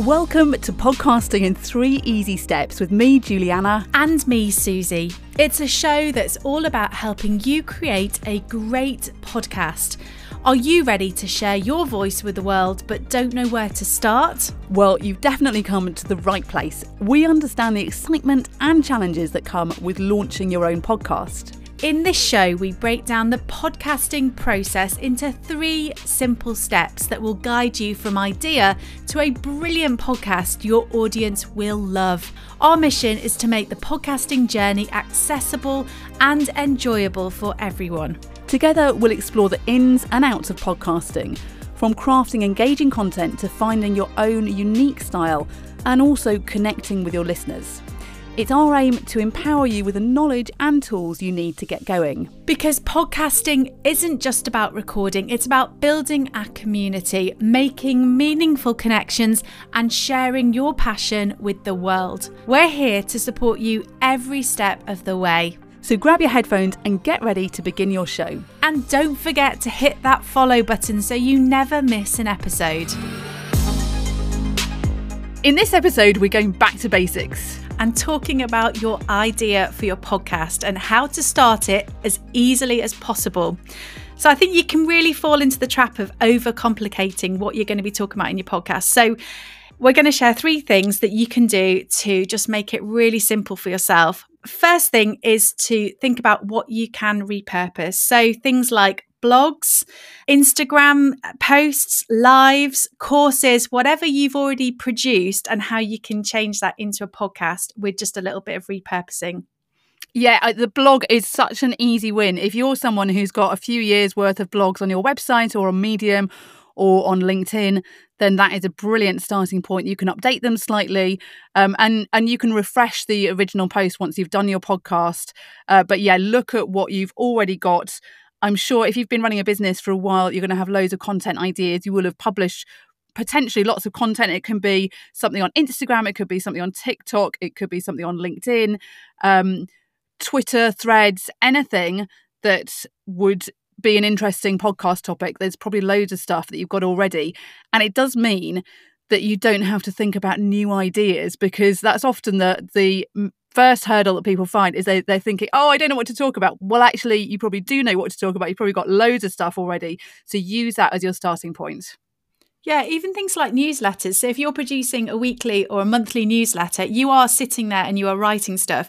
Welcome to Podcasting in Three Easy Steps with me, Julie-Anna. And me, Suzi. It's a show that's all about helping you create a great podcast. Are you ready to share your voice with the world but don't know where to start? Well, you've definitely come to the right place. We understand the excitement and challenges that come with launching your own podcast. In this show, we break down the podcasting process into three simple steps that will guide you from idea to a brilliant podcast your audience will love. Our mission is to make the podcasting journey accessible and enjoyable for everyone. Together, we'll explore the ins and outs of podcasting, from crafting engaging content to finding your own unique style and also connecting with your listeners. It's our aim to empower you with the knowledge and tools you need to get going. Because podcasting isn't just about recording, it's about building a community, making meaningful connections, and sharing your passion with the world. We're here to support you every step of the way. So grab your headphones and get ready to begin your show. And don't forget to hit that follow button so you never miss an episode. In this episode, we're going back to basics and talking about your idea for your podcast and how to start it as easily as possible. So I think you can really fall into the trap of overcomplicating what you're going to be talking about in your podcast. So we're going to share three things that you can do to just make it really simple for yourself. First thing is to think about what you can repurpose. So things like blogs, Instagram posts, lives, courses, whatever you've already produced, and how you can change that into a podcast with just a little bit of repurposing. Yeah, the blog is such an easy win. If you're someone who's got a few years worth of blogs on your website or on Medium or on LinkedIn, then that is a brilliant starting point. You can update them slightly, um, and and you can refresh the original post once you've done your podcast. Uh, but yeah, look at what you've already got I'm sure if you've been running a business for a while, you're going to have loads of content ideas. You will have published potentially lots of content. It can be something on Instagram, it could be something on TikTok, it could be something on LinkedIn, um, Twitter, threads, anything that would be an interesting podcast topic. There's probably loads of stuff that you've got already. And it does mean that you don't have to think about new ideas because that's often the the first hurdle that people find is they, they're thinking, oh, I don't know what to talk about. Well, actually, you probably do know what to talk about. You've probably got loads of stuff already. So use that as your starting point. Yeah, even things like newsletters. So if you're producing a weekly or a monthly newsletter, you are sitting there and you are writing stuff.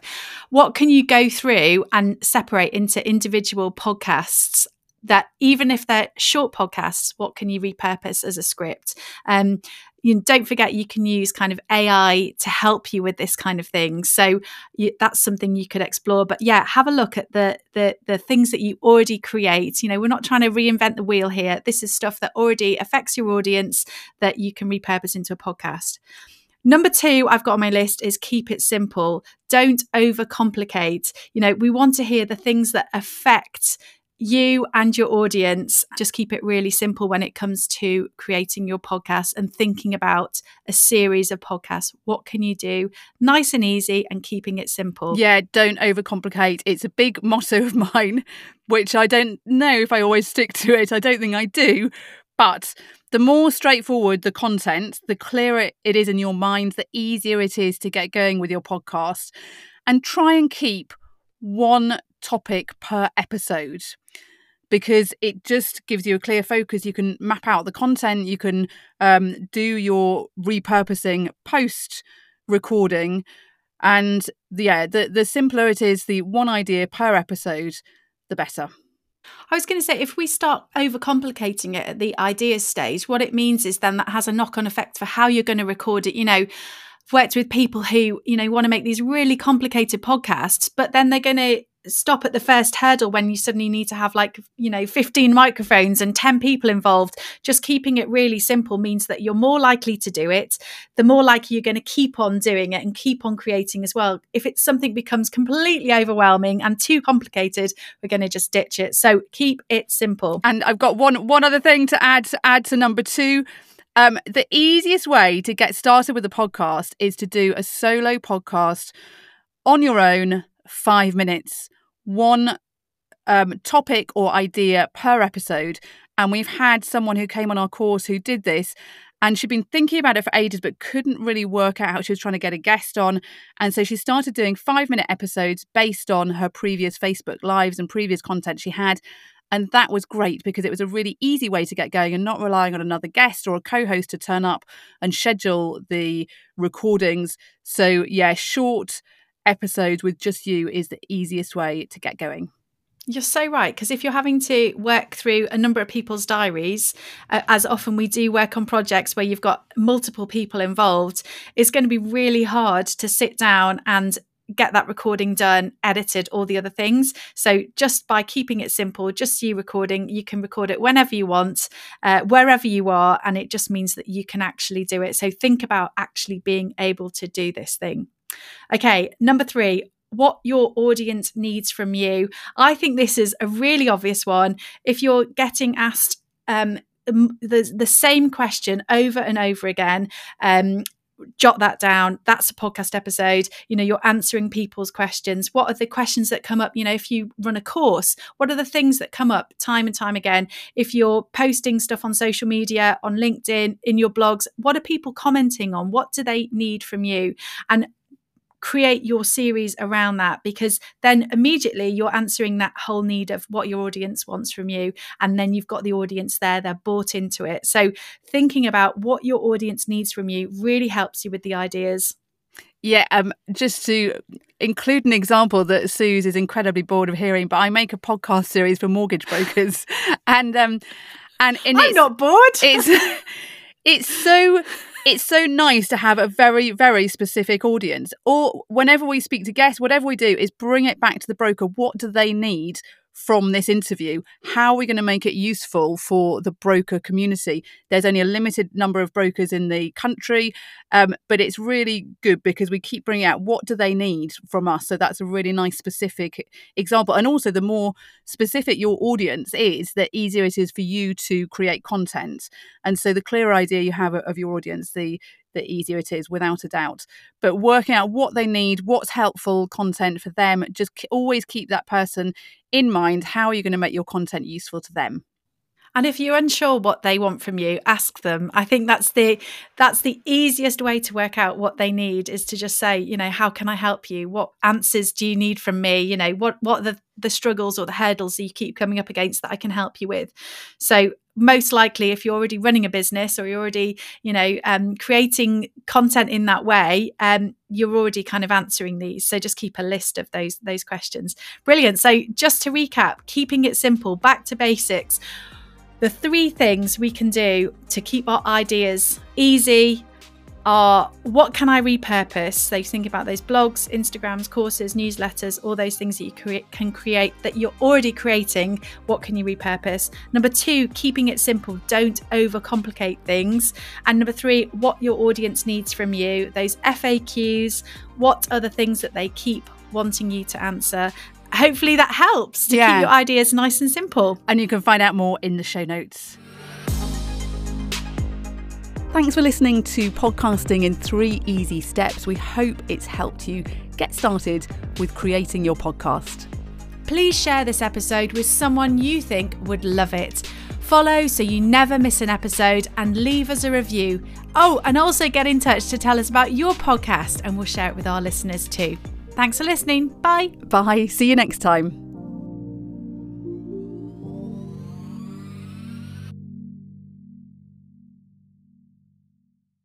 What can you go through and separate into individual podcasts that even if they're short podcasts, what can you repurpose as a script? Um, you don't forget you can use kind of AI to help you with this kind of thing. So you, that's something you could explore. But yeah, have a look at the, the the things that you already create. You know, we're not trying to reinvent the wheel here. This is stuff that already affects your audience that you can repurpose into a podcast. Number two, I've got on my list is keep it simple. Don't overcomplicate. You know, we want to hear the things that affect you and your audience just keep it really simple when it comes to creating your podcast and thinking about a series of podcasts. What can you do nice and easy and keeping it simple? Yeah, don't overcomplicate. It's a big motto of mine, which I don't know if I always stick to it. I don't think I do. But the more straightforward the content, the clearer it is in your mind, the easier it is to get going with your podcast. And try and keep one topic per episode because it just gives you a clear focus. You can map out the content, you can um, do your repurposing post recording. And yeah, the, the simpler it is, the one idea per episode, the better. I was going to say, if we start overcomplicating it at the idea stage, what it means is then that has a knock on effect for how you're going to record it. You know, I've worked with people who, you know, want to make these really complicated podcasts, but then they're going to stop at the first hurdle when you suddenly need to have like you know 15 microphones and 10 people involved. Just keeping it really simple means that you're more likely to do it. The more likely you're going to keep on doing it and keep on creating as well. If it's something becomes completely overwhelming and too complicated we're going to just ditch it. So keep it simple. And i've got one one other thing to add to add to number 2 um, the easiest way to get started with a podcast is to do a solo podcast on your own, five minutes one um, topic or idea per episode. And we've had someone who came on our course who did this. And she'd been thinking about it for ages, but couldn't really work out how she was trying to get a guest on. And so she started doing five minute episodes based on her previous Facebook Lives and previous content she had. And that was great because it was a really easy way to get going and not relying on another guest or a co host to turn up and schedule the recordings. So, yeah, short episodes with just you is the easiest way to get going. You're so right. Because if you're having to work through a number of people's diaries, uh, as often we do work on projects where you've got multiple people involved, it's going to be really hard to sit down and get that recording done, edited, all the other things. So just by keeping it simple, just you recording, you can record it whenever you want, uh, wherever you are, and it just means that you can actually do it. So think about actually being able to do this thing. Okay, number three, what your audience needs from you. I think this is a really obvious one. If you're getting asked um, the, the same question over and over again, um, jot that down. That's a podcast episode. You know you're answering people's questions. What are the questions that come up? You know if you run a course what are the things that come up time and time again? If you're posting stuff on social media on linkedin in your blogs what are people commenting on? What do they need from you? And create your series around that because then immediately you're answering that whole need of what your audience wants from you. And then you've got the audience there, they're bought into it. So thinking about what your audience needs from you really helps you with the ideas. Yeah, um, just to include an example that Suze is incredibly bored of hearing, but I make a podcast series for mortgage brokers, and um, and I'm not bored. It's it's so it's so nice to have a very, very specific audience. Or whenever we speak to guests, whatever we do is bring it back to the broker. What do they need from this interview. How are we going to make it useful for the broker community? There's only a limited number of brokers in the country, um, but it's really good because we keep bringing out what do they need from us. So that's a really nice specific example. And also, the more specific your audience is, the easier it is for you to create content. And so, the clearer idea you have of your audience, the the easier it is, without a doubt. But working out what they need, what's helpful content for them, just always keep that person in mind. How are you going to make your content useful to them? And if you're unsure what they want from you, ask them. I think that's the that's the easiest way to work out what they need is to just say, you know, how can I help you? What answers do you need from me? You know, what what the the struggles or the hurdles that you keep coming up against that I can help you with. So most likely if you're already running a business or you're already you know um, creating content in that way um, you're already kind of answering these so just keep a list of those those questions brilliant so just to recap keeping it simple back to basics the three things we can do to keep our ideas easy are what can I repurpose? So you think about those blogs, Instagrams, courses, newsletters, all those things that you cre- can create that you're already creating. What can you repurpose? Number two, keeping it simple. Don't overcomplicate things. And number three, what your audience needs from you. Those FAQs. What are the things that they keep wanting you to answer? Hopefully that helps to yeah. keep your ideas nice and simple. And you can find out more in the show notes. Thanks for listening to Podcasting in Three Easy Steps. We hope it's helped you get started with creating your podcast. Please share this episode with someone you think would love it. Follow so you never miss an episode and leave us a review. Oh, and also get in touch to tell us about your podcast and we'll share it with our listeners too. Thanks for listening. Bye. Bye. See you next time.